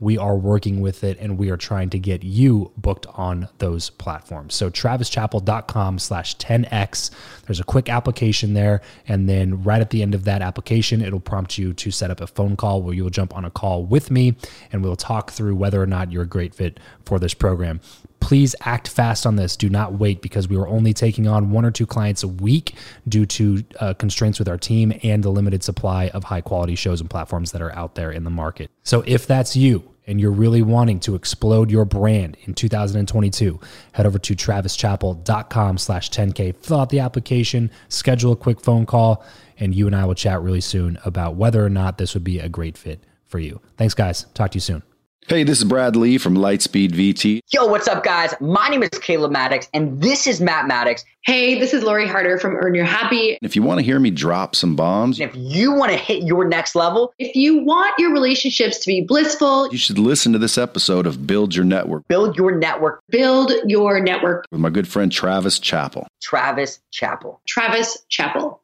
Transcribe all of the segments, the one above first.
we are working with it and we are trying to get you booked on those platforms. So travischappell.com slash 10x. There's a quick application there. And then right at the end of that application, it'll prompt you to set up a phone call where you'll jump on a call with me and we'll talk through whether or not you're a great fit for this program please act fast on this. Do not wait because we are only taking on one or two clients a week due to uh, constraints with our team and the limited supply of high quality shows and platforms that are out there in the market. So if that's you, and you're really wanting to explode your brand in 2022, head over to travischappell.com slash 10K, fill out the application, schedule a quick phone call, and you and I will chat really soon about whether or not this would be a great fit for you. Thanks, guys. Talk to you soon. Hey, this is Brad Lee from Lightspeed VT. Yo, what's up, guys? My name is Caleb Maddox, and this is Matt Maddox. Hey, this is Lori Harder from Earn Your Happy. If you want to hear me drop some bombs, if you want to hit your next level, if you want your relationships to be blissful, you should listen to this episode of Build Your Network. Build Your Network. Build Your Network. With my good friend Travis Chappell. Travis Chappell. Travis Chappell.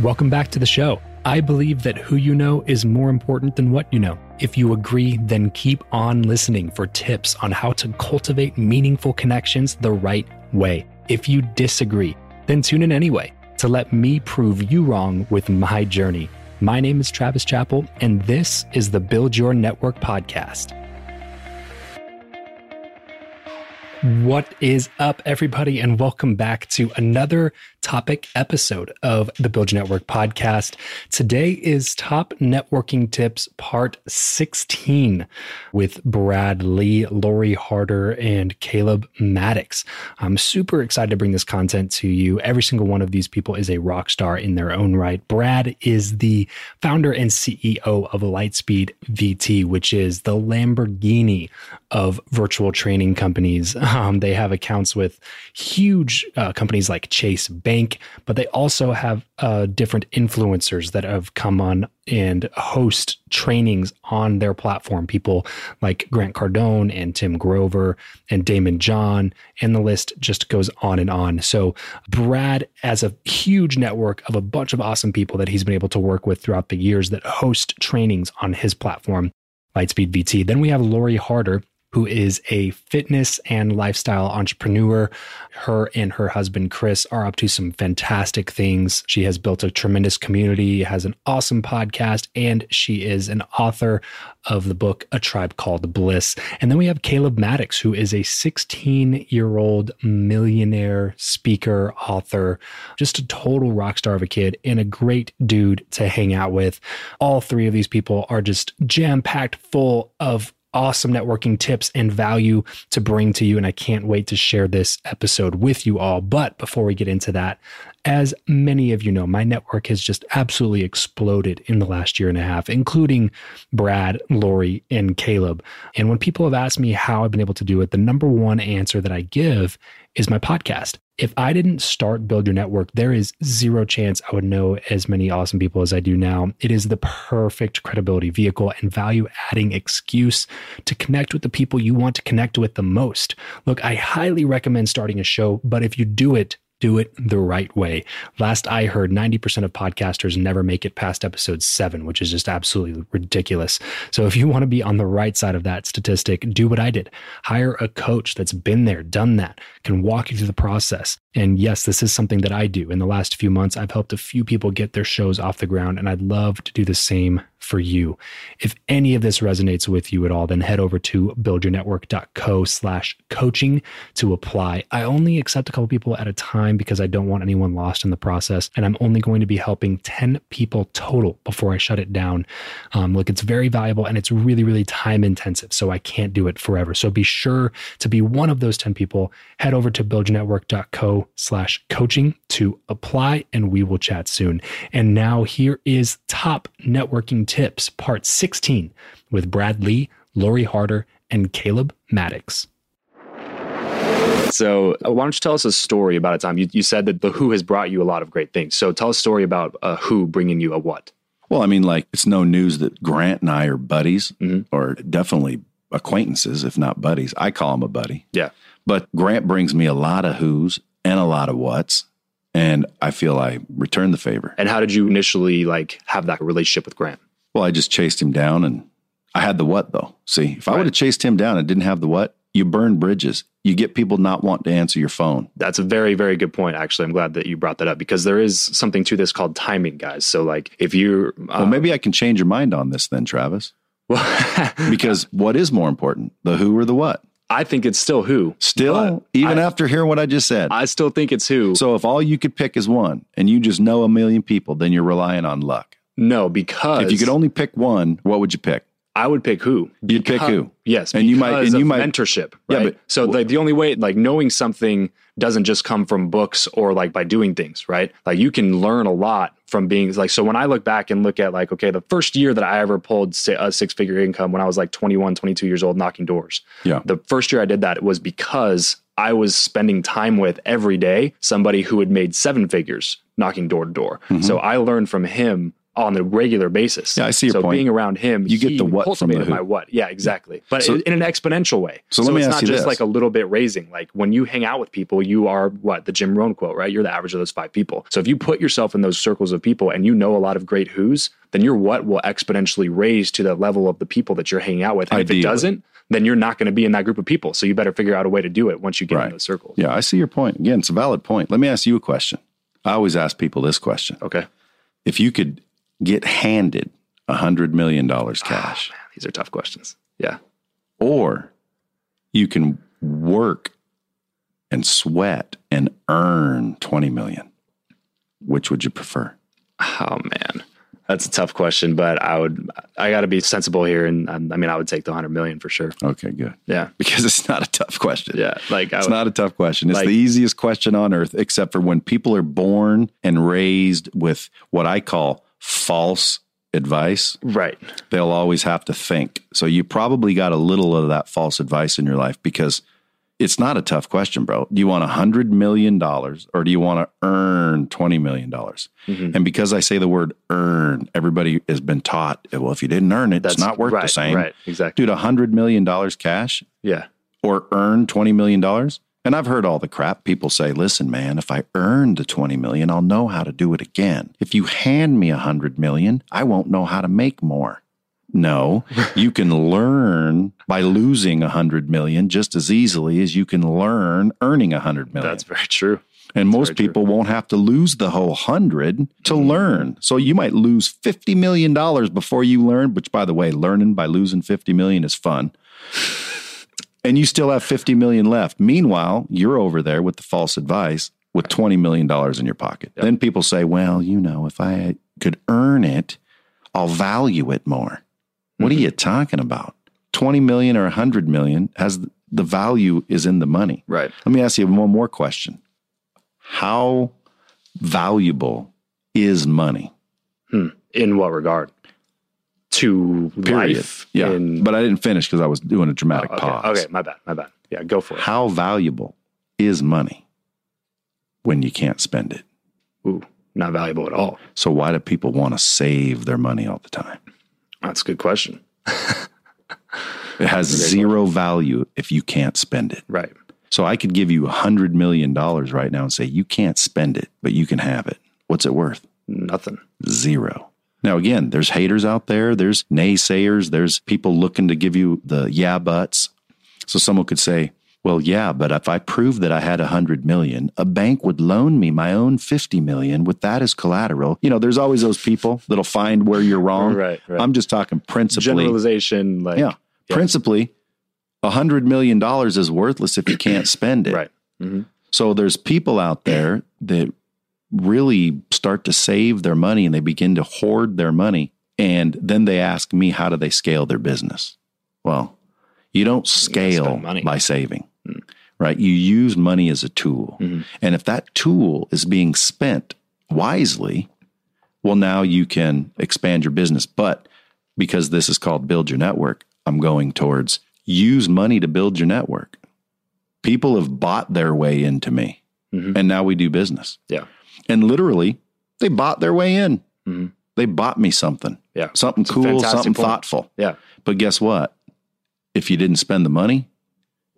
Welcome back to the show. I believe that who you know is more important than what you know. If you agree, then keep on listening for tips on how to cultivate meaningful connections the right way. If you disagree, then tune in anyway to let me prove you wrong with my journey. My name is Travis Chappell, and this is the Build Your Network podcast. What is up, everybody, and welcome back to another topic episode of the Build Your Network podcast. Today is Top Networking Tips Part 16 with Brad Lee, Lori Harder, and Caleb Maddox. I'm super excited to bring this content to you. Every single one of these people is a rock star in their own right. Brad is the founder and CEO of Lightspeed VT, which is the Lamborghini of virtual training companies. Um, they have accounts with huge uh, companies like Chase Bank but they also have uh, different influencers that have come on and host trainings on their platform. People like Grant Cardone and Tim Grover and Daymond John, and the list just goes on and on. So, Brad has a huge network of a bunch of awesome people that he's been able to work with throughout the years that host trainings on his platform, Lightspeed VT. Then we have Lori Harder who is a fitness and lifestyle entrepreneur. Her and her husband, Chris, are up to some fantastic things. She has built a tremendous community, has an awesome podcast, and she is an author of the book A Tribe Called Bliss. And then we have Caleb Maddox, who is a 16 year old millionaire speaker, author, just a total rock star of a kid and a great dude to hang out with. All three of these people are just jam packed full of awesome networking tips and value to bring to you. And I can't wait to share this episode with you all. But before we get into that, as many of you know, my network has just absolutely exploded in the last year and a half, including Brad, Lori, and Caleb. And when people have asked me how I've been able to do it, the number one answer that I give is my podcast. If I didn't start Build Your Network, there is zero chance I would know as many awesome people as I do now. It is the perfect credibility vehicle and value adding excuse to connect with the people you want to connect with the most. Look, I highly recommend starting a show, but if you do it, do it the right way. Last I heard, 90% of podcasters never make it past episode seven, which is just absolutely ridiculous. So if you want to be on the right side of that statistic, do what I did. Hire a coach that's been there, done that, can walk you through the process. And yes, this is something that I do. In the last few months, I've helped a few people get their shows off the ground, and I'd love to do the same for you. If any of this resonates with you at all, then head over to buildyournetwork.co slash coaching to apply. I only accept a couple people at a time because I don't want anyone lost in the process. And I'm only going to be helping 10 people total before I shut it down. Um, look, it's very valuable and it's really, really time intensive. So I can't do it forever. So be sure to be one of those 10 people. Head over to buildyournetwork.co slash coaching to apply and we will chat soon. And now here is top networking tips, part 16 with Brad Lee, Lori Harder, and Caleb Maddox. So, uh, why don't you tell us a story about a time? You, you said that the Who has brought you a lot of great things. So, tell a story about a Who bringing you a what. Well, I mean, like, it's no news that Grant and I are buddies or definitely acquaintances, if not buddies. I call him a buddy. Yeah. But Grant brings me a lot of who's and a lot of what's. And I feel I returned the favor. And how did you initially like have that relationship with Grant? Well, I just chased him down and I had the what though. See, if I would have chased him down and didn't have the what, you burn bridges. You get people not want to answer your phone. That's a very, very good point. Actually, I'm glad that you brought that up because there is something to this called timing, guys. So, like, if uh, well, maybe I can change your mind on this then, Travis. well, Because what is more important, the who or the what? I think it's still who. Still, even I, after hearing what I just said. I still think it's who. so if all you could pick is one and you just know a million people, then you're relying on luck. No, because If you could only pick one, what would you pick? I would pick who. You'd pick who? Yes, And you might- and you might- mentorship. Yeah, Right? but- so like the only way, like knowing something doesn't just come from books or like by doing things, right? Like you can learn a lot from being like. So when I look back and look at like, okay, the first year that I ever pulled a six figure income when I was like 21, 22 years old, knocking doors. Yeah. The first year I did that was because I was spending time with every day somebody who had made seven figures knocking door to door. Mm-hmm. So I learned from him on a regular basis. Yeah, I see your so point. being around him, You get he the what from the who. my what. Yeah, exactly. But So- in an exponential way. So let me it's ask not you just this. like a little bit raising. Like when you hang out with people, you are what the Jim Rohn quote, right? You're the average of those five people. So if you put yourself in those circles of people and you know a lot of great who's, then your what will exponentially raise to the level of the people that you're hanging out with. And Ideally. if it doesn't, then you're not going to be in that group of people. So you better figure out a way to do it once you get Right. in those circles. Yeah, I see your point. Again, it's a valid point. Let me ask you a question. I always ask people this question. Okay. If you could get handed a hundred million dollars oh, cash, Man, these are tough questions. Yeah. or you can work and sweat and earn 20 million, which would you prefer? Oh man, that's a tough question, but I would, I got to be sensible here, and I mean, I would take the hundred million for sure. Okay, good. Yeah, Because it's not a tough question. yeah, like I It's would, not a tough question. It's Like- the easiest question on earth, except for when people are born and raised with what I call false advice, right. they'll always have to think. So you probably got a little of that false advice in your life because it's not a tough question, bro. Do you want a hundred million dollars or do you want to earn twenty million dollars? Mhm. And because I say the word earn, everybody has been taught, well, if you didn't earn it, it's not worth right, the same. Right, exactly. Dude, a hundred million dollars cash Yeah, or earn $20 million. And I've heard all the crap people say, listen, man, if I earn the 20 million, I'll know how to do it again. If you hand me a hundred million, I won't know how to make more. No, you can learn by losing a hundred million just as easily as you can learn earning a hundred million. that's very true. and most very true. people won't have to lose the whole hundred to learn. So you might lose $50 million before you learn, which by the way, learning by losing 50 million is fun and you still have 50 million left. Meanwhile, you're over there with the false advice with 20 million dollars in your pocket. Then people say, "Well, you know, if I could earn it, I'll value it more." What Mm-hmm. are you talking about? 20 million or 100 million has the value is in the money. Right. Let me ask you one more question. How valuable is money? In what regard? To Period. life. yeah. In, but I didn't finish because I was doing a dramatic oh, okay, pause. okay, my bad, my bad. Yeah, go for it. How valuable is money when you can't spend it? Ooh, not valuable at all. So why do people want to save their money all the time? That's a good question. It has zero value if you can't spend it. Right. So I could give you a hundred million dollars right now and say you can't spend it, but you can have it. What's it worth? Nothing. Zero. Now, again, there's haters out there, there's naysayers, there's people looking to give you the yeah buts. So someone could say, well, yeah, but if I proved that I had a hundred million, a bank would loan me my own 50 million with that as collateral. You know, there's always those people that'll find where you're wrong. Right, right. I'm just talking principally. Generalization, like yeah. yeah. Principally, a hundred million dollars is worthless if you can't spend it. right. hmm So there's people out there that really start to save their money and they begin to hoard their money. And then they ask me, how do they scale their business? Well, you don't scale money. by saving, right? You use money as a tool. Mhm. And if that tool is being spent wisely, well, now you can expand your business. But because this is called build your network, I'm going towards use money to build your network. People have bought their way into me, Mhm. and now we do business. Yeah. And literally, they bought their way in. Mhm. They bought me something, Yeah. something It's cool, something point. thoughtful. Yeah. But guess what? If you didn't spend the money,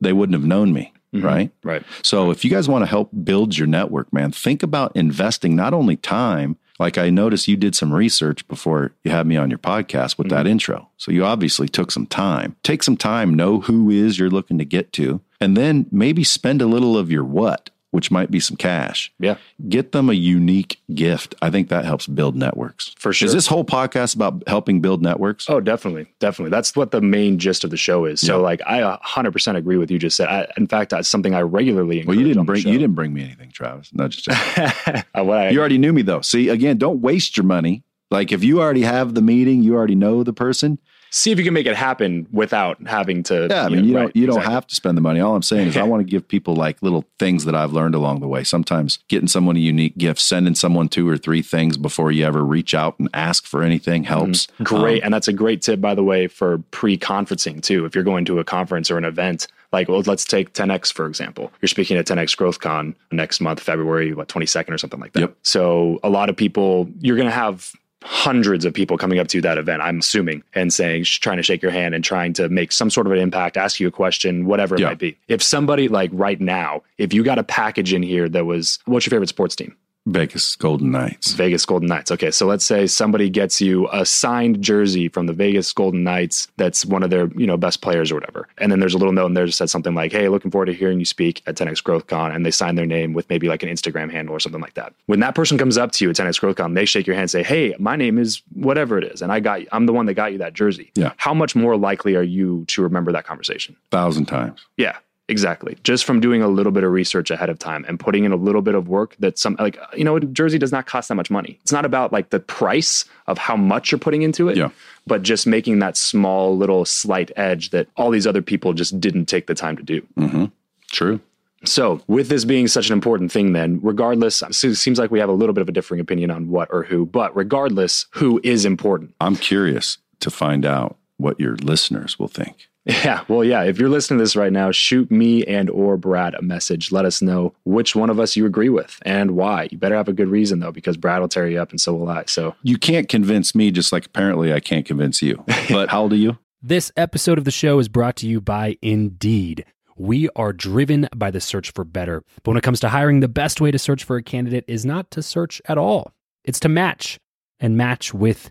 they wouldn't have known me, Mhm. right? Right. So if you guys want to help build your network, man, think about investing not only time, like I noticed you did some research before you had me on your podcast with that intro. So you obviously took some time. Take some time, know who is you're looking to get to, and then maybe spend a little of your what, which might be some cash. Yeah. Get them a unique gift. I think that helps build networks. For sure. Is this whole podcast about helping build networks? Oh, definitely, definitely. That's what the main gist of the show is. So, Yeah. like, I 100 percent agree with you. Just said. I, in fact, that's something I regularly. well, you didn't bring you didn't bring me anything, Travis. No, just Uh, I, You already knew me though. See, again, don't waste your money. Like if you already have the meeting, you already know the person. See if you can make it happen without having to. Yeah, I mean, you know, don't right, you don't have to spend the money. All I'm saying is I want to give people like little things that I've learned along the way. Sometimes getting someone a unique gift, sending someone two or three things before you ever reach out and ask for anything helps. Great. Um, and that's a great tip, by the way, for pre conferencing too. If you're going to a conference or an event, like, well, let's take 10X, for example. You're speaking at 10X GrowthCon next month, February, what, 22nd or something like that. Yep. So a lot of people, you're going to have hundreds of people coming up to that event, I'm assuming, and saying, trying to shake your hand and trying to make some sort of an impact, ask you a question, whatever it Yeah. might be. If somebody like right now, if you got a package in here that was, what's your favorite sports team? Vegas Golden Knights. Vegas Golden Knights. Okay, so let's say somebody gets you a signed jersey from the Vegas Golden Knights that's one of their, you know, best players or whatever. And then there's a little note in there that says something like, "Hey, looking forward to hearing you speak at 10x GrowthCon," and they sign their name with maybe like an Instagram handle or something like that. When that person comes up to you at 10x GrowthCon, they shake your hand and say, "Hey, my name is whatever it is, and I got I'm the one that got you that jersey." Yeah. How much more likely are you to remember that conversation? Thousand times. Yeah, exactly. Just from doing a little bit of research ahead of time and putting in a little bit of work that some like you know, jersey does not cost that much money. It's not about like the price of how much you're putting into it, Yeah. but just making that small little slight edge that all these other people just didn't take the time to do. hmm True. So, with this being such an important thing, then, regardless, it seems like we have a little bit of a differing opinion on what or who, but regardless, who is important? I'm curious to find out what your listeners will think. Yeah, well, yeah. If you're listening to this right now, shoot me and or Brad a message. Let us know which one of us you agree with and why. You better have a good reason though, because Brad will tear you up, and so will I. So You can't convince me, just like apparently I can't convince you. But how old are you? This episode of the show is brought to you by Indeed. We are driven by the search for better. But when it comes to hiring, the best way to search for a candidate is not to search at all, it's to match and match with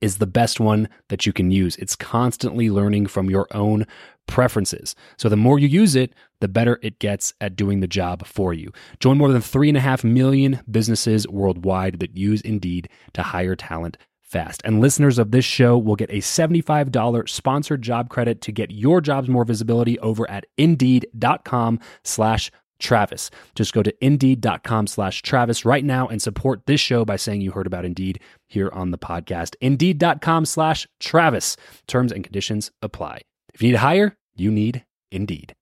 is the best one that you can use. It's constantly learning from your own preferences. So the more you use it, the better it gets at doing the job for you. Join more than three and a half million businesses worldwide that use Indeed to hire talent fast. And listeners of this show will get a $75 sponsored job credit to get your jobs more visibility over at indeed.com slash Travis. Just go to indeed.com slash Travis right now and support this show by saying you heard about Indeed here on the podcast. Indeed.com slash Travis. Terms and conditions apply. If you need to hire, you need Indeed.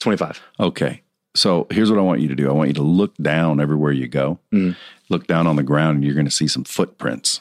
25. Okay. So here's what I want you to do. I want you to look down everywhere you go. Mhm. Look down on the ground and you're going to see some footprints.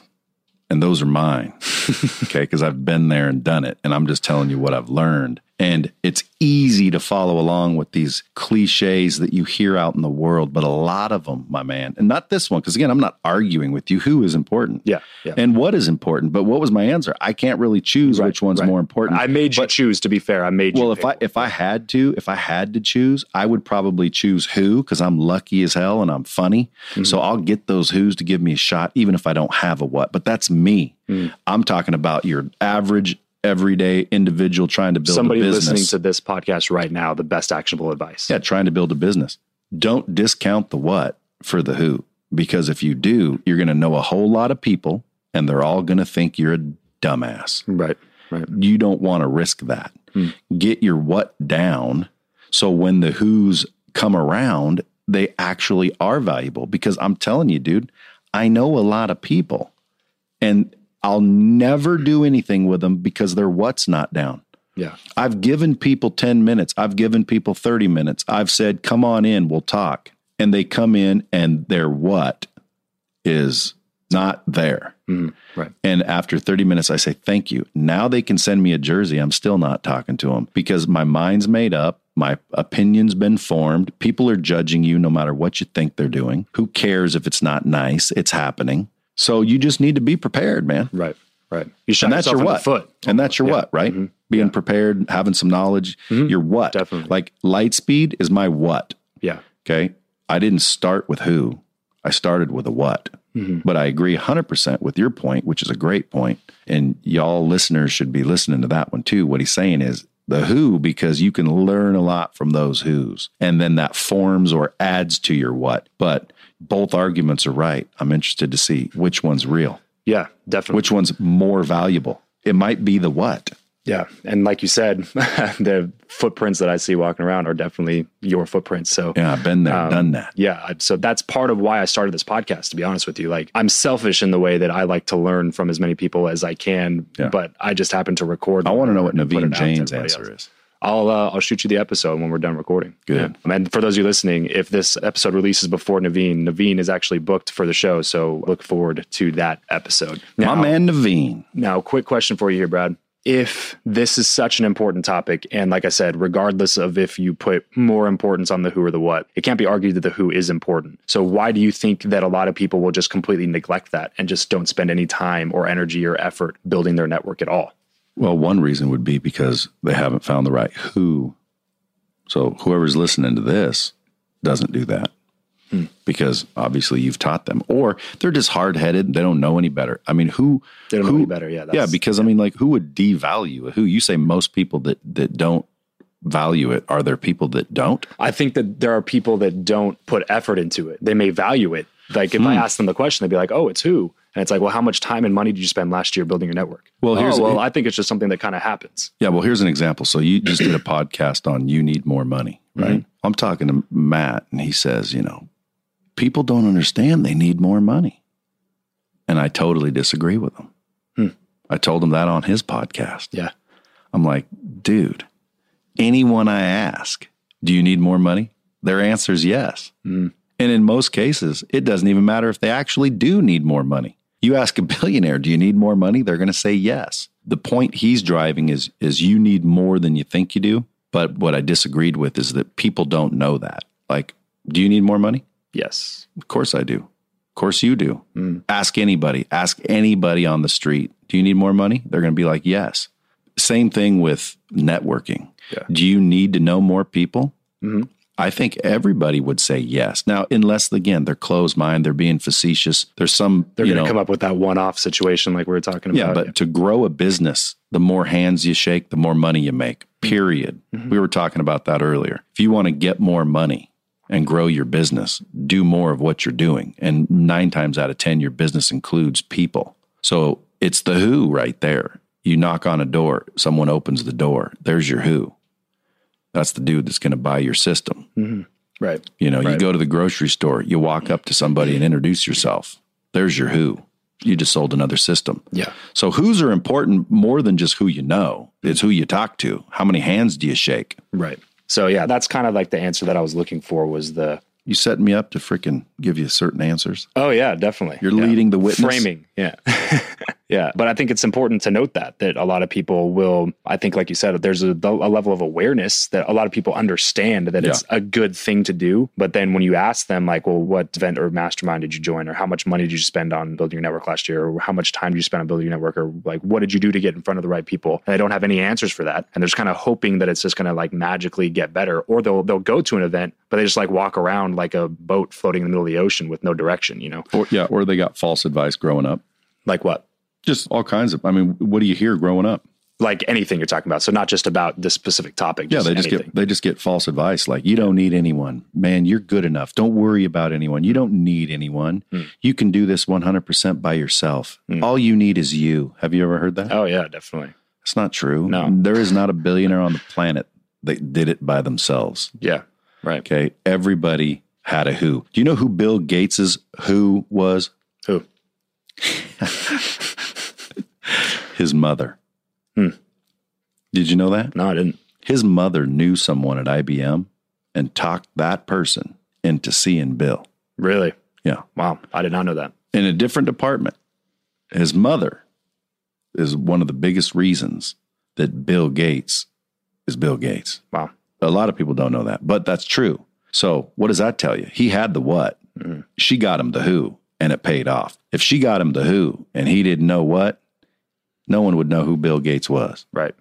And those are mine. okay. Because I've been there and done it. And I'm just telling you what I've learned. And it's easy to follow along with these cliches that you hear out in the world, but a lot of them, my man, and not this one, because again, I'm not arguing with you who is important Yeah. Yeah. and what is important. But what was my answer? I can't really choose Right, which one's right. more important. I made you But- choose, to be fair. I made you. well, if I if I had to, if I had to choose, I would probably choose who because I'm lucky as hell and I'm funny. Mm-hmm. So I'll get those who's to give me a shot, even if I don't have a what. But that's me. Mm. I'm talking about your average, everyday individual trying to build somebody a business. listening to this podcast right now, the best actionable advice. yeah, trying to build a business. Don't discount the what for the who, because if you do, you're going to know a whole lot of people, and they're all going to think you're a dumbass Right. Right. you don't want to risk that. Hmm. Get your what down so when the who's come around, they actually are valuable. Because I'm telling you, dude, I know a lot of people and I'll never do anything with them because their what's not down. Yeah. I've given people 10 minutes. I've given people 30 minutes. I've said, come on in, we'll talk. And they come in and their what is not there. Mhm. Right. And after 30 minutes, I say, thank you. Now they can send me a jersey. I'm still not talking to them because my mind's made up. My opinion's been formed. People are judging you no matter what you think they're doing. Who cares if it's not nice? It's happening. So you just need to be prepared, man. Right. Right. You shot And that's your what? foot. And that's your Yeah. what, right? Mhm. Being Yeah. prepared, having some knowledge. Mhm. Your what? Definitely. Like light speed is my what. Yeah. Okay. I didn't start with who, I started with a what. Mhm. But I agree 100% with your point, which is a great point. And y'all listeners should be listening to that one too. What he's saying is the who, because you can learn a lot from those who's. And then that forms or adds to your what. But both arguments are right. I'm interested to see which one's real, Yeah. Definitely. which one's more valuable. It might be the what. Yeah. And like you said, the footprints that I see walking around are definitely your footprints. So Yeah, I've been there, Um, done that. Yeah. So that's part of why I started this podcast, to be honest with you. Like, I'm selfish in the way that I like to learn from as many people as I can, Yeah. but I just happen to record. I want to know what Naveen Jain's answer else. is. I'll uh, I'll shoot you the episode when we're done recording. Good. Yeah. And for those of you listening, if this episode releases before Naveen, Naveen is actually booked for the show, so look forward to that episode. Now, My man Naveen. now, quick question for you here, Brad. If this is such an important topic, and like I said, regardless of if you put more importance on the who or the what, it can't be argued that the who is important. So, why do you think that a lot of people will just completely neglect that and just don't spend any time or energy or effort building their network at all? Well, one reason would be because they haven't found the right who. So whoever's listening to this doesn't do that Hmm. because obviously you've taught them, or they're just hard headed. They don't know any better. I mean, who? They don't know who, any better. Yeah. yeah, because I mean, like, who would devalue who? You say most people that that don't value it. Are there people that don't? I think that there are people that don't put effort into it. They may value it. Like if I Hmm. ask them the question, they'd be like, "Oh, it's who?" And it's like, "Well, how much time and money did you spend last year building your network?" Well, here's- oh, well, I think it's just something that kind of happens. Yeah, well, here's an example. So you just did a podcast on you need more money, right? Mhm. I'm talking to Matt, and he says, you know, people don't understand they need more money, and I totally disagree with him. Hmm. I told him that on his podcast. Yeah. I'm like, dude, anyone I ask, do you need more money? Their answer is yes. Mm. And in most cases, it doesn't even matter if they actually do need more money. You ask a billionaire, do you need more money? They're going to say yes. The point he's driving is is you need more than you think you do. But what I disagreed with is that people don't know that. Like, do you need more money? Yes. Of course I do. Of course you do. Mm. Ask anybody. Ask anybody on the street. Do you need more money? They're going to be like, yes. Same thing with networking. Yeah. Do you need to know more people? Mhm. I think everybody would say yes. Now, unless again they're closed mind, they're being facetious. There's some They're going to come up with that one off situation like we were talking about. yeah, but to grow a business, the more hands you shake, the more money you make. Period. Mhm. We were talking about that earlier. If you want to get more money and grow your business, do more of what you're doing. And nine times out of 10, your business includes people. So it's the who right there. You knock on a door, someone opens the door. There's your who. That's the dude that's going to buy your system. Mhm. Right. You know, you go to the grocery store, you walk up to somebody and introduce yourself. There's your who. You just sold another system. Yeah. So who's are important more than just who you know. It's who you talk to. How many hands do you shake? Right. So yeah, that's kind of like the answer that I was looking for was the You setting me up to freaking give you certain answers. Oh yeah, definitely. You're Yeah. leading the witness. framing. Yeah. yeah. But I think it's important to note that that a lot of people will I think like you said there's a, a level of awareness that a lot of people understand that it's a good thing to do, but then when you ask them like, well, what event or mastermind did you join or how much money did you spend on building your network last year or how much time did you spend on building your network or like what did you do to get in front of the right people? And they don't have any answers for that. And they're just kind of hoping that it's just going to like magically get better or they'll they'll go to an event but they just like walk around like a boat floating in the middle of the ocean with no direction, you know. Or yeah, or they got false advice growing up. Like what? Just all kinds of I mean, what do you hear growing up? like anything you're talking about. So not just about this specific topic. Yeah, they just anything. get they just get false advice like you don't need anyone. Man, you're good enough. Don't worry about anyone. You don't need anyone. Hmm. You can do this 100% by yourself. Hmm. All you need is you. Have you ever heard that? Oh yeah, definitely. It's not true. No. There is not a billionaire on the planet that did it by themselves. Yeah. Right. Okay. Everybody had a who. Do you know who Bill Gates's who was? Who? His mother. Hmm. Did you know that? No, I didn't. His mother knew someone at IBM and talked that person into seeing Bill Really? Yeah. Wow. I did not know that. in a different department. His mother is one of the biggest reasons that Bill Gates is Bill Gates. Wow. A lot of people don't know that, but that's true. So, what does that tell you? He had the what, Mhm. she got him the who, and it paid off. If she got him the who and he didn't know what, no one would know who Bill Gates was. Right.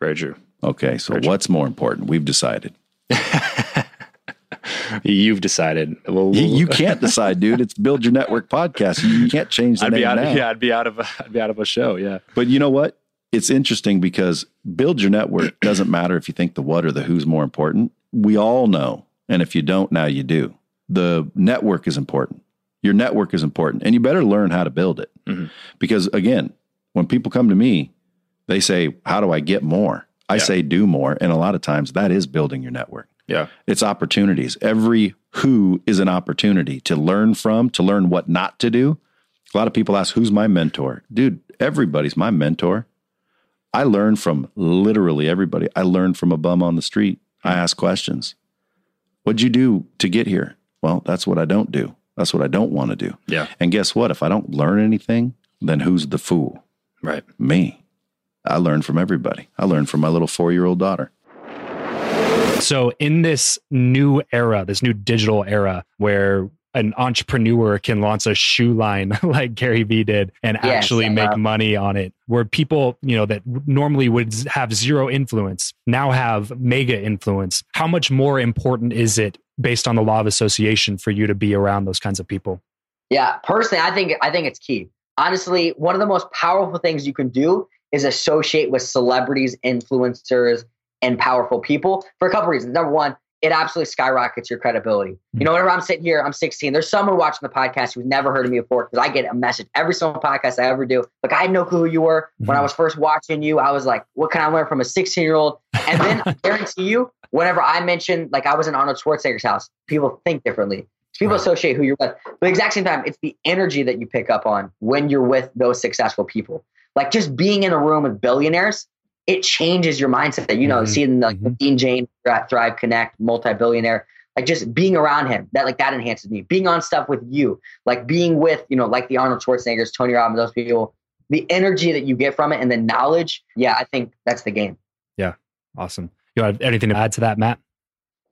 Very true. Okay, so Very true. what's more important? We've decided. You've decided. Well, You, you can't decide, dude. It's Build Your Network podcast. You, can't change the I'd be out. now. Of, yeah, I'd be out of. I'd be out of a show. Yeah. But you know what? It's interesting because build your network doesn't matter if you think the what or the who's more important. We all know. And if you don't, now you do. The network is important. Your network is important. And you better learn how to build it. Mhm. Because again, when people come to me, they say, How do I get more? I Yeah. say, Do more. And a lot of times that is building your network. Yeah. It's opportunities. Every who is an opportunity to learn from, to learn what not to do. A lot of people ask, Who's my mentor? Dude, everybody's my mentor. I learn from literally everybody. I learn from a bum on the street. I ask questions. What'd you do to get here? Well, that's what I don't do. That's what I don't want to do. Yeah. And guess what? If I don't learn anything, then who's the fool? Right. Me. I learn from everybody. I learned from my little four year old daughter. So, in this new era, this new digital era where an entrepreneur can launch a shoe line like Gary Vee did and Yes, actually make money on it, where people, you know, that normally would have zero influence now have mega influence. How much more important is it based on the law of association for you to be around those kinds of people? Yeah, personally, I think I think it's key. Honestly, one of the most powerful things you can do is associate with celebrities, influencers, and powerful people for a couple reasons. Number one, it absolutely skyrockets your credibility. You hmm. know, whenever I'm sitting here, I'm 16. There's someone watching the podcast who's never heard of me before because I get a message every single podcast I ever do. Like I had no clue who you were when I hmm. was first watching you. I was like, what can I learn from a 16 year old? And then I guarantee you, whenever I mention like I was in Arnold Schwarzenegger's house, people think differently. People Right. associate who you're with. But at the exact same time, it's the energy that you pick up on when you're with those successful people. Like just being in a room with billionaires, it changes your mindset. That you know, Mhm. seeing like Mhm. Dean James, Thrive Connect, multi-billionaire, like just being around him, that like that enhances me. Being on stuff with you, like being with, you know, like the Arnold Schwarzeneggers, Tony Robbins, those people, the energy that you get from it and the knowledge, yeah, I think that's the game. Yeah. Awesome. You have anything to add to that, Matt?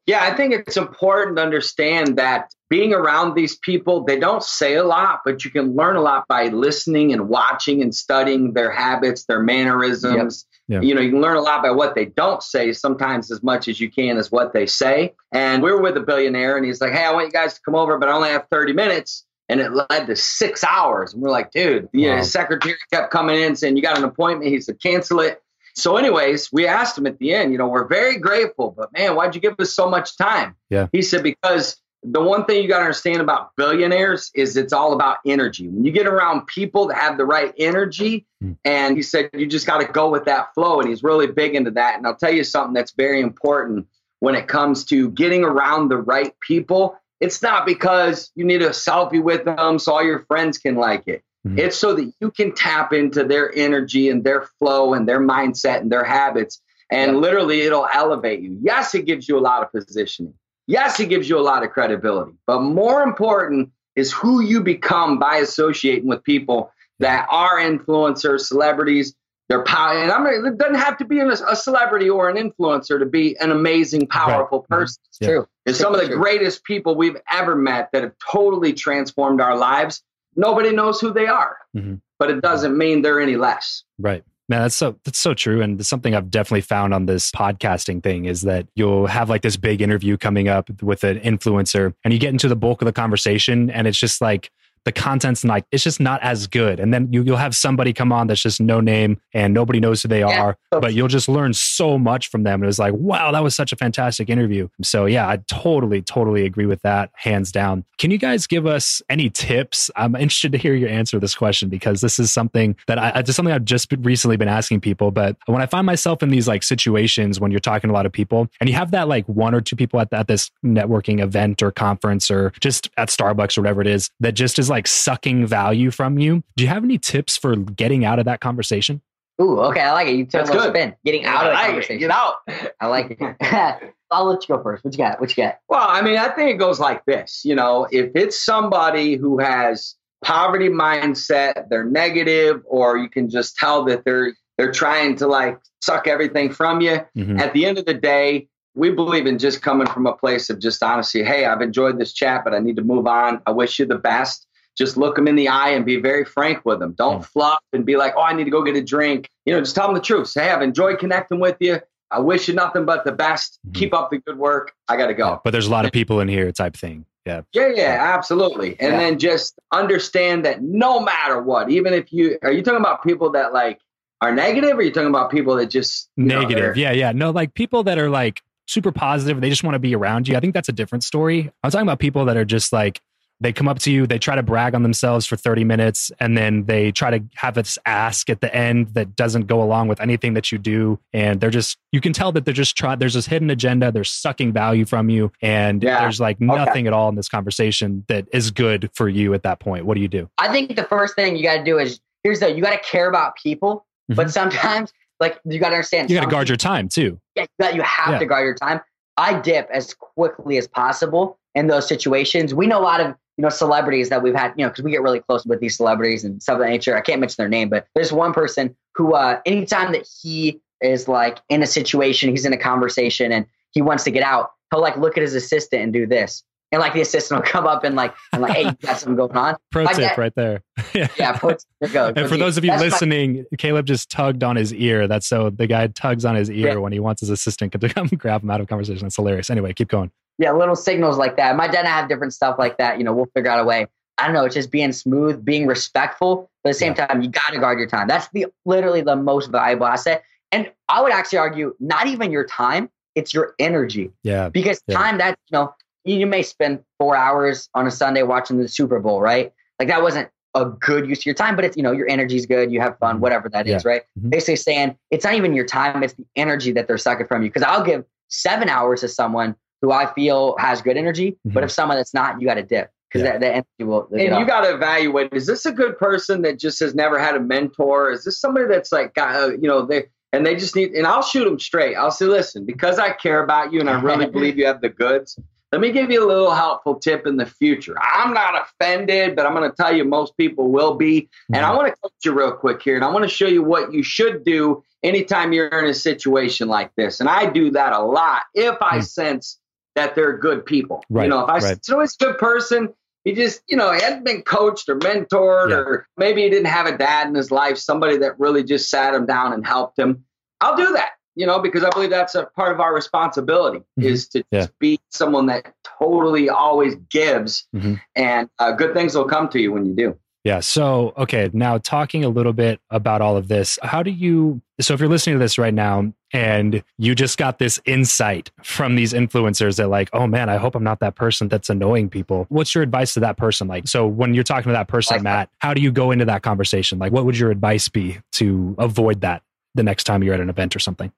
Yeah, I think it's important to understand that being around these people, they don't say a lot, but you can learn a lot by listening and watching and studying their habits, their mannerisms, Yeah. You know, you can learn a lot by what they don't say sometimes as much as you can as what they say. And we were with a billionaire and he's like, Hey, I want you guys to come over, but I only have 30 minutes. And it led to six hours. And we're like, dude, you know, his secretary kept coming in saying, You got an appointment. He said, cancel it. So, anyways, we asked him at the end, you know, we're very grateful, but man, why'd you give us so much time? Yeah. He said, because the one thing you got to understand about billionaires is it's all about energy. When you get around people that have the right energy, Hmm. and he said, you just got to go with that flow. And he's really big into that. And I'll tell you something that's very important when it comes to getting around the right people. It's not because you need a selfie with them so all your friends can like it. Mhm. It's so that you can tap into their energy and their flow and their mindset and their habits. And Yeah. literally, it'll elevate you. Yes, it gives you a lot of positioning. Yes, it gives you a lot of credibility. But more important is who you become by associating with people that are influencers, celebrities. They're power, and I'm, it doesn't have to be a, a celebrity or an influencer to be an amazing, powerful Right. Mhm. person. It's Yeah. true. It's some of the True. greatest people we've ever met that have totally transformed our lives. Nobody knows who they are, Mhm. but it doesn't mean they're any less. Right. Man, that's so that's so true. And something I've definitely found on this podcasting thing is that you'll have like this big interview coming up with an influencer and you get into the bulk of the conversation and it's just like the content's like it's just not as good. And then you, you'll have somebody come on that's just no name and nobody knows who they Yeah. are, but you'll just learn so much from them. And it's like, wow, that was such a fantastic interview. So yeah, I totally, totally agree with that, hands down. Can you guys give us any tips? I'm interested to hear your answer to this question because this is something that I, just something I've just been- recently been asking people. But when I find myself in these like situations when you're talking to a lot of people and you have that like one or two people at, at this networking event or conference or just at Starbucks or whatever it is that just is like sucking value from you. Do you have any tips for getting out of that conversation? Ooh, okay, I like it. You took That's a little good. spin. Getting out of the I like it. conversation. Get out. I like it. I'll let you go first. What you got? What you got? Well, I mean, I think it goes like this. You know, if it's somebody who has poverty mindset, they're negative, or you can just tell that they're they're trying to like suck everything from you. Mhm. At the end of the day, we believe in just coming from a place of just honesty. Hey, I've enjoyed this chat, but I need to move on. I wish you the best. Just look them in the eye and be very frank with them. Don't Mm. fluff and be like, oh, I need to go get a drink. You know, just tell them the truth. Say, hey, I've enjoyed connecting with you. I wish you nothing but the best. Mhm. Keep up the good work. I got to go. Yeah, but there's a lot of people in here type thing. Yeah. Yeah, yeah, absolutely. And Yeah. then just understand that no matter what, even if you are you talking about people that like are negative, or are you talking about people that just you know, Negative. yeah, yeah. No, like people that are like super positive, they just want to be around you. I think that's a different story. I'm talking about people that are just like they come up to you, they try to brag on themselves for 30 minutes, and then they try to have this ask at the end that doesn't go along with anything that you do. And they're just, you can tell that they're just trying, there's this hidden agenda. They're sucking value from you. And Yeah. there's like nothing at all in this conversation that is good for you at that point. What do you do? I think the first thing you got to do is here's the you got to care about people, but sometimes like you got to understand Mm-hmm. You got to guard your time too. Yeah, you, you have Yeah. to guard your time. I dip as quickly as possible in those situations. We know a lot of you know celebrities that we've had, you know, because we get really close with these celebrities and stuff of that nature. I can't mention their name, but there's one person who, uh, anytime that he is like in a situation, he's in a conversation and he wants to get out, he'll like look at his assistant and do this. And like the assistant will come up and like, and like, hey, you got something going on? Pro My tip dad- right there. Yeah, there you go. And for those of you That's my- listening, Caleb just tugged on his ear. That's so the guy tugs on his ear Yeah. when he wants his assistant to come grab him out of conversation. That's hilarious. Anyway, keep going. Yeah, little signals like that. My dad and I have different stuff like that. You know, we'll figure out a way. I don't know. It's just being smooth, being respectful. But at the same time, you got to guard your time. That's the literally the most valuable asset. And I would actually argue, not even your time, it's your energy. Yeah. Because Yeah. time that you know, you, may spend four hours on a Sunday watching the Super Bowl, right? Like that wasn't a good use of your time, but it's you know your energy's good, you have fun, Mhm. whatever that is, right? Mhm. Basically saying it's not even your time, it's the energy that they're sucking from you. Because I'll give seven hours to someone who I feel has good energy, but Mhm. if someone that's not, you got to dip because Yeah. that, that energy will. And you got to evaluate: is this a good person that just has never had a mentor? Is this somebody that's like got uh, you know they and they just need? And I'll shoot them straight. I'll say, listen, because I care about you and I really believe you have the goods. Let me give you a little helpful tip in the future. I'm not offended, but I'm going to tell you most people will be. And I want to coach you real quick here, and I want to show you what you should do anytime you're in a situation like this. And I do that a lot if I Hmm. sense that they're good people. Right, You know, if I right. so it's a good person, he just, you know, he hadn't been coached or mentored, Yeah. or maybe he didn't have a dad in his life, somebody that really just sat him down and helped him. I'll do that, you know, because I believe that's a part of our responsibility Mhm. is to Yeah. just be someone that totally always gives, Mhm. and uh, good things will come to you when you do. Yeah. So, okay. Now, talking a little bit about all of this, how do you? So, if you're listening to this right now and you just got this insight from these influencers that, like, oh man, I hope I'm not that person that's annoying people. What's your advice to that person? Like, so when you're talking to that person, Matt, how do you go into that conversation? Like, what would your advice be to avoid that the next time you're at an event or something?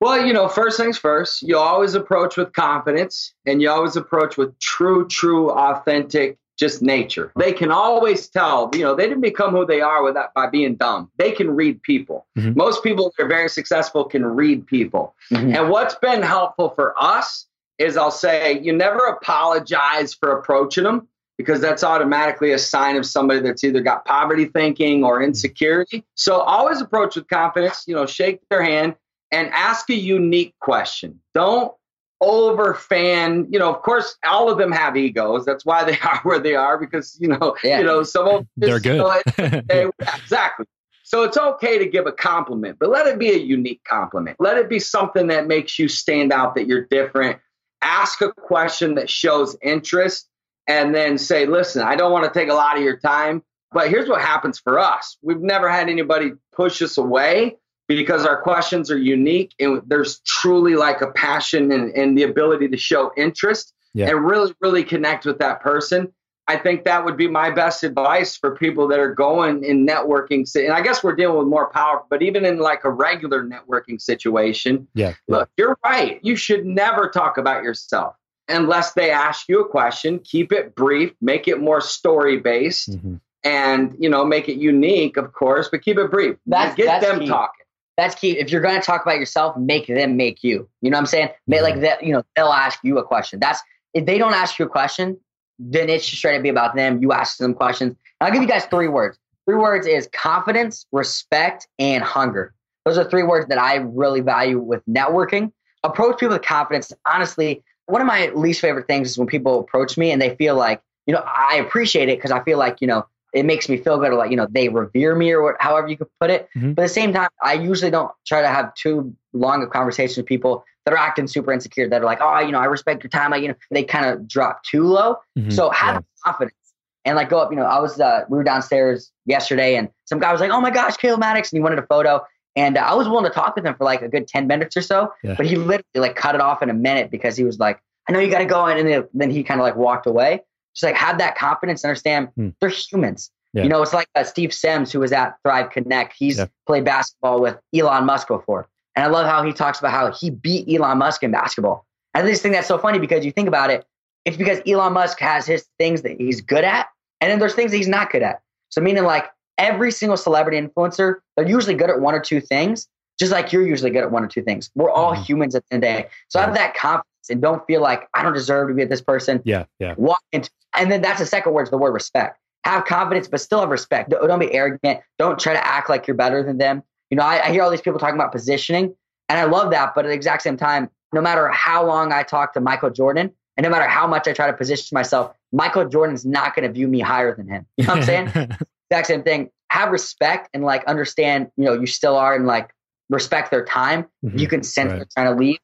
Well, you know, first things first, you always approach with confidence and you always approach with true, true, authentic, just nature. They can always tell, you know, they didn't become who they are without by being dumb. They can read people. Mhm. Most people that are very successful can read people. Mhm. And what's been helpful for us is I'll say, you never apologize for approaching them because that's automatically a sign of somebody that's either got poverty thinking or insecurity. So always approach with confidence, you know, shake their hand and ask a unique question. Don't over fan, you know, of course all of them have egos. That's why they are where they are because, you know, Yeah. you know, some of them They're just, you know, good. they- exactly. So it's okay to give a compliment, but let it be a unique compliment. Let it be something that makes you stand out, that you're different. Ask a question that shows interest and then say, listen, I don't want to take a lot of your time, but here's what happens for us. We've never had anybody push us away because our questions are unique and there's truly like a passion and, and the ability to show interest Yeah. and really, really connect with that person. I think that would be my best advice for people that are going in networking. And I guess we're dealing with more power, but even in like a regular networking situation, yeah. look, you're right. You should never talk about yourself unless they ask you a question. Keep it brief, make it more story based, Mhm. and you know, make it unique, of course, but keep it brief. That's- Get that's them key. talking. That's key. If you're going to talk about yourself, make them make you. You know what I'm saying? Make like that. You know, they'll ask you a question. That's if they don't ask you a question, then it should straight up be about them. You ask them questions. And I'll give you guys three words. Three words is confidence, respect, and hunger. Those are three words that I really value with networking. Approach people with confidence. Honestly, one of my least favorite things is when people approach me and they feel like, you know, I appreciate it because I feel like, you know, it makes me feel good or like, you know, they revere me or what, however you could put it. Mhm. But at the same time, I usually don't try to have too long of conversations with people that are acting super insecure, that are like, oh, you know, I respect your time. Like, you know, they kind of drop too low. Mhm. So have Yeah. confidence and like go up. You know, I was uh, we were downstairs yesterday, and some guy was like, "Oh my gosh, Caleb Maddix," and he wanted a photo. And uh, I was willing to talk with him for like a good ten minutes or so, Yeah. but he literally like cut it off in a minute because he was like, "I know you got to go," and then, then he kind of like walked away. Just like have that confidence, and understand Hmm. they're humans. Yeah. You know, it's like uh, Steve Sims, who was at Thrive Connect. He's Yeah. played basketball with Elon Musk before. And I love how he talks about how he beat Elon Musk in basketball. I just think that's so funny because you think about it, it's because Elon Musk has his things that he's good at, and then there's things that he's not good at. So meaning like every single celebrity influencer, they're usually good at one or two things, just like you're usually good at one or two things. We're all Mhm. humans at the end of the day. So have that confidence and don't feel like I don't deserve to be with this person. Yeah. Yeah. Walk into and then that's the second word is the word respect. Have confidence, but still have respect. Don't, don't be arrogant. Don't try to act like you're better than them. You know, I, I hear all these people talking about positioning, and I love that. But at the exact same time, no matter how long I talk to Michael Jordan, and no matter how much I try to position myself, Michael Jordan's not going to view me higher than him. You know what I'm saying? exact same thing. Have respect and like understand, you know, you still are and like respect their time. If you mm-hmm. can sense Right. they're trying to leave,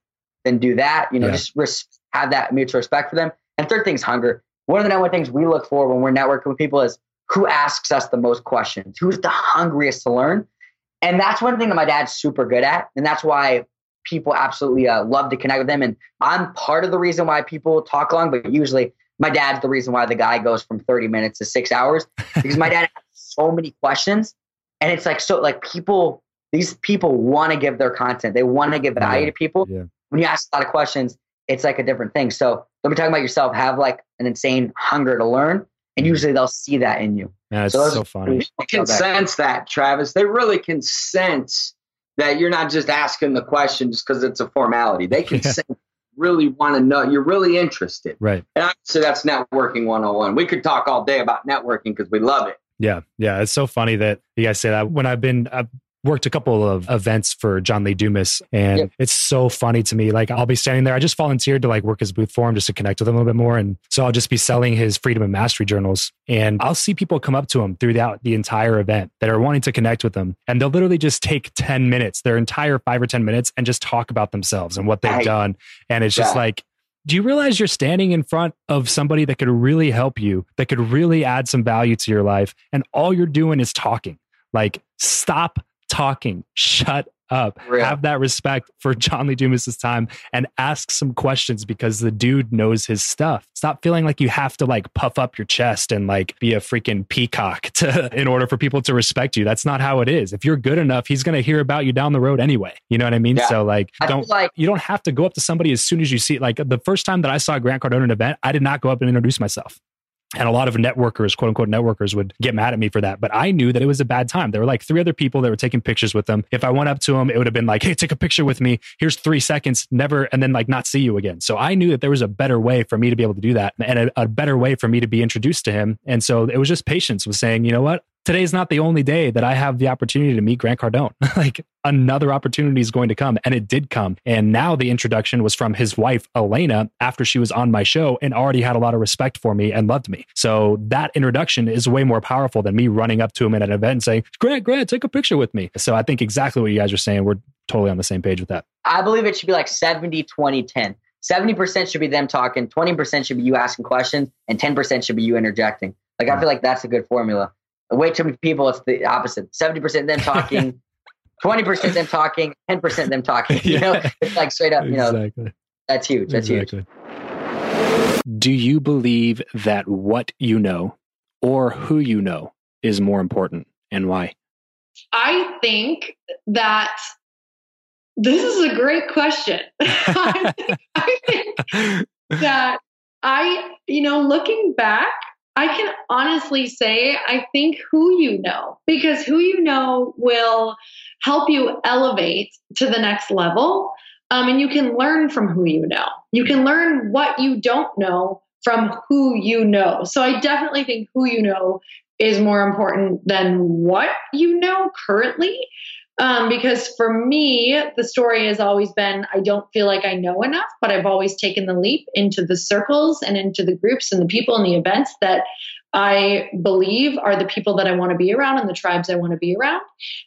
then do that. You know, Yeah. just res- have that mutual respect for them. And third thing is hunger. One of the number one things we look for when we're networking with people is who asks us the most questions, who's the hungriest to learn. And that's one thing that my dad's super good at. And that's why people absolutely uh, love to connect with him. And I'm part of the reason why people talk long, but usually my dad's the reason why the guy goes from 30 minutes to six hours because my dad has so many questions. And it's like, so like people, these people want to give their content. They want to give value Yeah. to people. Yeah. When you ask a lot of questions, it's like a different thing. So don't be talking about yourself. Have like an insane hunger to learn. And mm-hmm. usually they'll see that in you. Yeah, it's So so funny. They can sense that, Travis. They really can sense that you're not just asking the question just because it's a formality. They can Yeah. sense, really want to know. You're really interested. Right. And obviously, that's networking 101. We could talk all day about networking because we love it. Yeah, yeah, it's so funny that you guys say that. When I've been, I've worked a couple of events for John Lee Dumas, and Yep. it's so funny to me. Like I'll be standing there. I just volunteered to like work his booth for him just to connect with him a little bit more, and so I'll just be selling his freedom and mastery journals, and I'll see people come up to him throughout the entire event that are wanting to connect with him, and they'll literally just take ten minutes, their entire five or ten minutes, and just talk about themselves and what they've Right. done, and it's just Yeah. like. Do you realize you're standing in front of somebody that could really help you, that could really add some value to your life, and all you're doing is talking? Like, stop talking. Shut up. Real. Have that respect for John Lee Dumas's time and ask some questions because the dude knows his stuff. Stop feeling like you have to like puff up your chest and like be a freaking peacock to in order for people to respect you. That's not how it is. If you're good enough, he's going to hear about you down the road anyway. You know what I mean? Yeah. So like I don't like you don't have to go up to somebody as soon as you see like the first time that I saw Grant Cardone at an event, I did not go up and introduce myself. And a lot of networkers, quote unquote networkers, would get mad at me for that. But I knew that it was a bad time. There were like three other people that were taking pictures with them. If I went up to them, it would have been like, hey, take a picture with me. Here's three seconds, never, and then like not see you again. So I knew that there was a better way for me to be able to do that and a, a better way for me to be introduced to him. And so it was just patience with saying, you know what? Today's not the only day that I have the opportunity to meet Grant Cardone. like another opportunity is going to come. And it did come. And now the introduction was from his wife, Elena, after she was on my show and already had a lot of respect for me and loved me. So that introduction is way more powerful than me running up to him at an event and saying, Grant, Grant, take a picture with me. So I think exactly what you guys are saying. We're totally on the same page with that. I believe it should be like 70, 20, 10. 70% should be them talking, 20% should be you asking questions, and 10% should be you interjecting. Like, I hmm. feel like that's a good formula. Way too many people, it's the opposite. 70% them talking, 20% them talking, 10% them talking. You know, it's like straight up, you know, exactly. that's huge. That's huge. Do you believe that what you know or who you know is more important and why? I think that this is a great question. I think, I think that I, you know, looking back, I can honestly say I think who you know, because who you know will help you elevate to the next level. Um, and you can learn from who you know. You can learn what you don't know from who you know. So I definitely think who you know is more important than what you know currently. Um, because for me, the story has always been I don't feel like I know enough, but I've always taken the leap into the circles and into the groups and the people and the events that I believe are the people that I want to be around and the tribes I want to be around.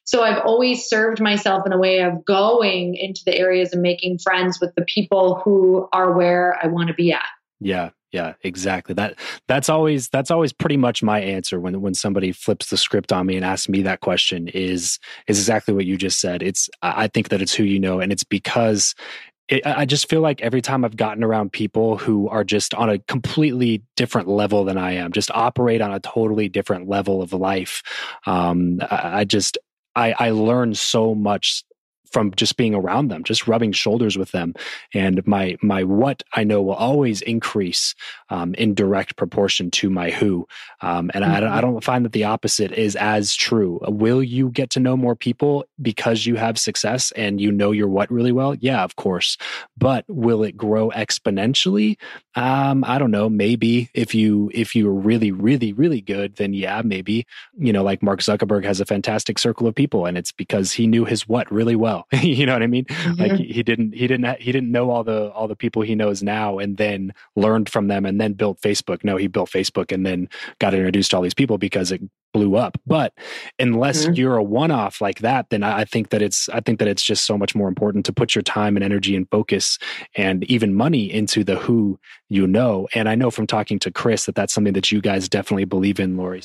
So I've always served myself in a way of going into the areas and making friends with the people who are where I want to be at. Yeah, yeah, exactly. That that's always that's always pretty much my answer when when somebody flips the script on me and asks me that question is is exactly what you just said. It's I think that it's who you know, and it's because it, I I just feel like every time I've gotten around people who are just on a completely different level than I am, just operate on a totally different level of life. Um, I, I just I, I learn so much from just being around them, just rubbing shoulders with them, and my my what I know will always increase um, in direct proportion to my who. Um, and I, don't- I don't find that the opposite is as true. Will you get to know more people because you have success and you know your what really well? Yeah, of course. But will it grow exponentially? Um, I don't know. Maybe if you if you're really really really good, then yeah, maybe. You know, like Mark Zuckerberg has a fantastic circle of people, and it's because he knew his what really well. you know what I mean? Like he he didn't he didn't he didn't know all the all the people he knows now, and then learned from them, and then built Facebook. No, he built Facebook, and then got introduced to all these people because it blew up. But unless Mhm. you're a one off like that, then I I think that it's I think that it's just so much more important to put your time and energy and focus and even money into the who you know. And I know from talking to Chris that that's something that you guys definitely believe in, Lori.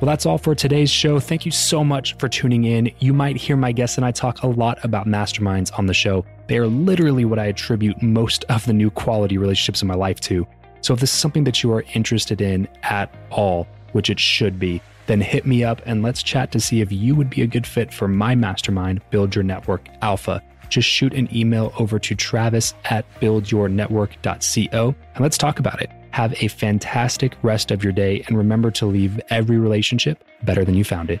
Well, that's all for today's show. Thank you so much for tuning in. You might hear my guests and I talk a lot about masterminds on the show. They are literally what I attribute most of the new quality relationships in my life to. So if this is something that you are interested in at all, which it should be, then hit me up and let's chat to see if you would be a good fit for my mastermind, Build Your Network Alpha. Just shoot an email over to travis at buildyournetwork.co and let's talk about it. Have a fantastic rest of your day and remember to leave every relationship better than you found it.